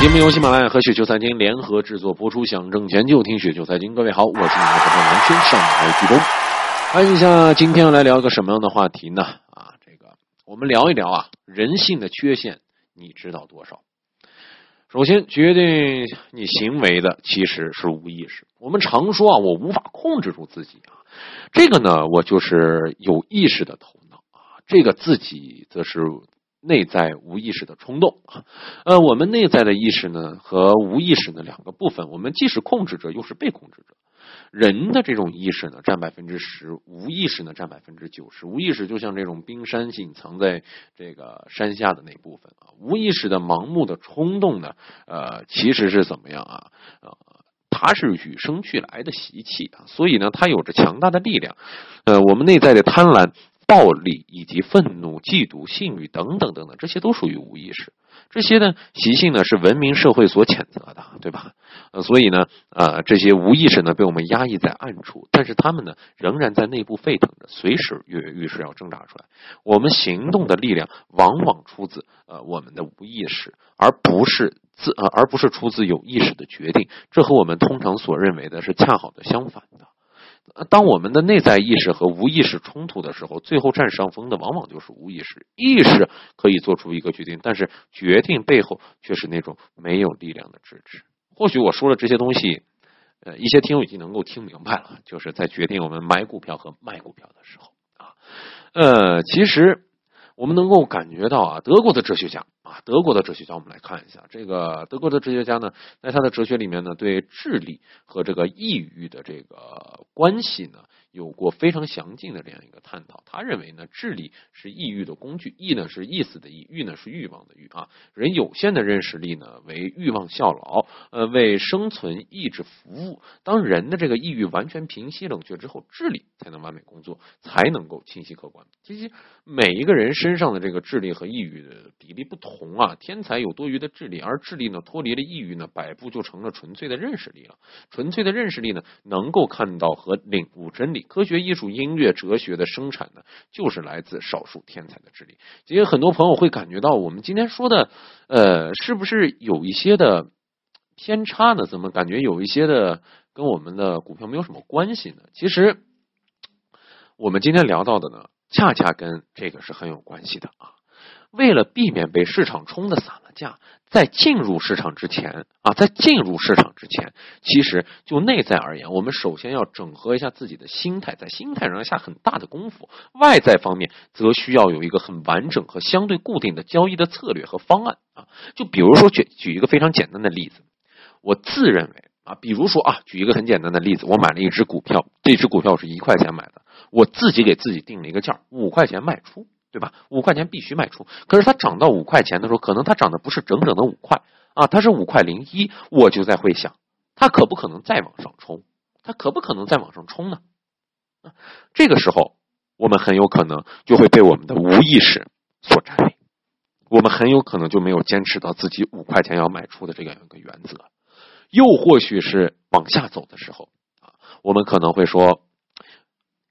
节目由喜马拉雅和雪球财经联合制作播出，想挣钱就听雪球财经。各位好，我是你们的朋友南轩，上海剧东。看一下今天要来聊一个什么样的话题呢？啊，这个我们聊一聊啊，人性的缺陷，你知道多少？首先，决定你行为的其实是无意识。我们常说啊，我无法控制住自己啊，这个呢，我就是有意识的投，这个自己则是。内在无意识的冲动啊，呃，我们内在的意识呢和无意识的两个部分，我们既是控制者又是被控制者。人的这种意识呢占百分之十，无意识呢占百分之九十。无意识就像这种冰山隐藏在这个山下的那部分啊，无意识的盲目的冲动呢，呃，其实是怎么样啊？呃，它是与生俱来的习气啊，所以呢，它有着强大的力量。呃，我们内在的贪婪。暴力以及愤怒、嫉妒、性欲等等等等，这些都属于无意识。这些呢习性呢是文明社会所谴责的，对吧？呃，所以呢，呃，这些无意识呢被我们压抑在暗处，但是他们呢仍然在内部沸腾着，随时跃跃欲试要挣扎出来。我们行动的力量往往出自呃我们的无意识，而不是自呃而不是出自有意识的决定。这和我们通常所认为的是恰好的相反的。当我们的内在意识和无意识冲突的时候，最后占上风的往往就是无意识。意识可以做出一个决定，但是决定背后却是那种没有力量的支持。或许我说的这些东西，呃，一些听友已经能够听明白了，就是在决定我们买股票和卖股票的时候啊，呃，其实。我们能够感觉到啊，德国的哲学家啊，德国的哲学家，我们来看一下这个德国的哲学家呢，在他的哲学里面呢，对智力和这个抑郁的这个关系呢。有过非常详尽的这样一个探讨。他认为呢，智力是抑郁的工具，意呢是意思的意，欲呢是欲望的欲啊。人有限的认识力呢，为欲望效劳，呃，为生存意志服务。当人的这个抑郁完全平息冷却之后，智力才能完美工作，才能够清晰客观。其实每一个人身上的这个智力和抑郁的比例不同啊。天才有多余的智力，而智力呢脱离了抑郁呢，百步就成了纯粹的认识力了。纯粹的认识力呢，能够看到和领悟真理。科学、艺术、音乐、哲学的生产呢，就是来自少数天才的智力。因为很多朋友会感觉到，我们今天说的，呃，是不是有一些的偏差呢？怎么感觉有一些的跟我们的股票没有什么关系呢？其实，我们今天聊到的呢，恰恰跟这个是很有关系的啊。为了避免被市场冲的散了架，在进入市场之前啊，在进入市场之前，其实就内在而言，我们首先要整合一下自己的心态，在心态上下很大的功夫。外在方面则需要有一个很完整和相对固定的交易的策略和方案啊。就比如说举举一个非常简单的例子，我自认为啊，比如说啊，举一个很简单的例子，我买了一只股票，这只股票是一块钱买的，我自己给自己定了一个价，五块钱卖出。对吧？五块钱必须卖出。可是它涨到五块钱的时候，可能它涨的不是整整的五块啊，它是五块零一。我就在会想，它可不可能再往上冲？它可不可能再往上冲呢？这个时候，我们很有可能就会被我们的无意识所占领，我们很有可能就没有坚持到自己五块钱要卖出的这样一个原则。又或许是往下走的时候啊，我们可能会说，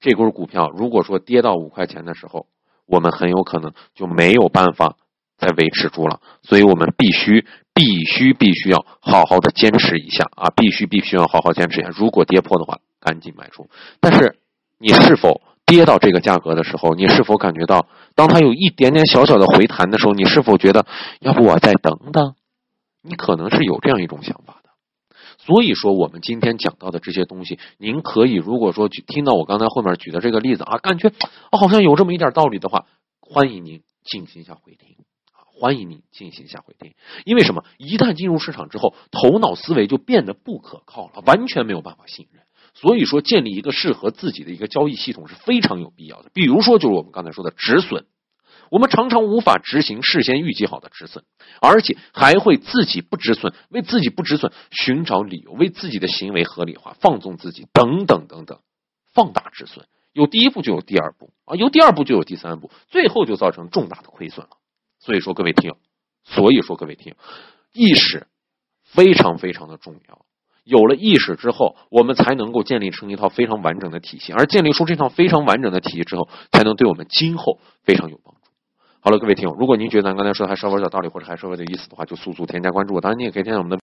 这股股票如果说跌到五块钱的时候。我们很有可能就没有办法再维持住了，所以我们必须必须必须要好好的坚持一下啊！必须必须要好好坚持一下。如果跌破的话，赶紧卖出。但是你是否跌到这个价格的时候，你是否感觉到，当它有一点点小小的回弹的时候，你是否觉得，要不我再等等？你可能是有这样一种想法。所以说，我们今天讲到的这些东西，您可以如果说听到我刚才后面举的这个例子啊，感觉好像有这么一点道理的话，欢迎您进行一下回听，欢迎您进行一下回听。因为什么？一旦进入市场之后，头脑思维就变得不可靠了，完全没有办法信任。所以说，建立一个适合自己的一个交易系统是非常有必要的。比如说，就是我们刚才说的止损。我们常常无法执行事先预计好的止损，而且还会自己不止损，为自己不止损寻找理由，为自己的行为合理化，放纵自己，等等等等，放大止损。有第一步就有第二步啊，有第二步就有第三步，最后就造成重大的亏损了。所以说，各位听友，所以说各位听友，意识非常非常的重要。有了意识之后，我们才能够建立成一套非常完整的体系，而建立出这套非常完整的体系之后，才能对我们今后非常有帮助。好了，各位听友，如果您觉得咱刚才说的还稍微有点道理，或者还稍微有点意思的话，就速速添加关注。当然，你也可以添加我们的。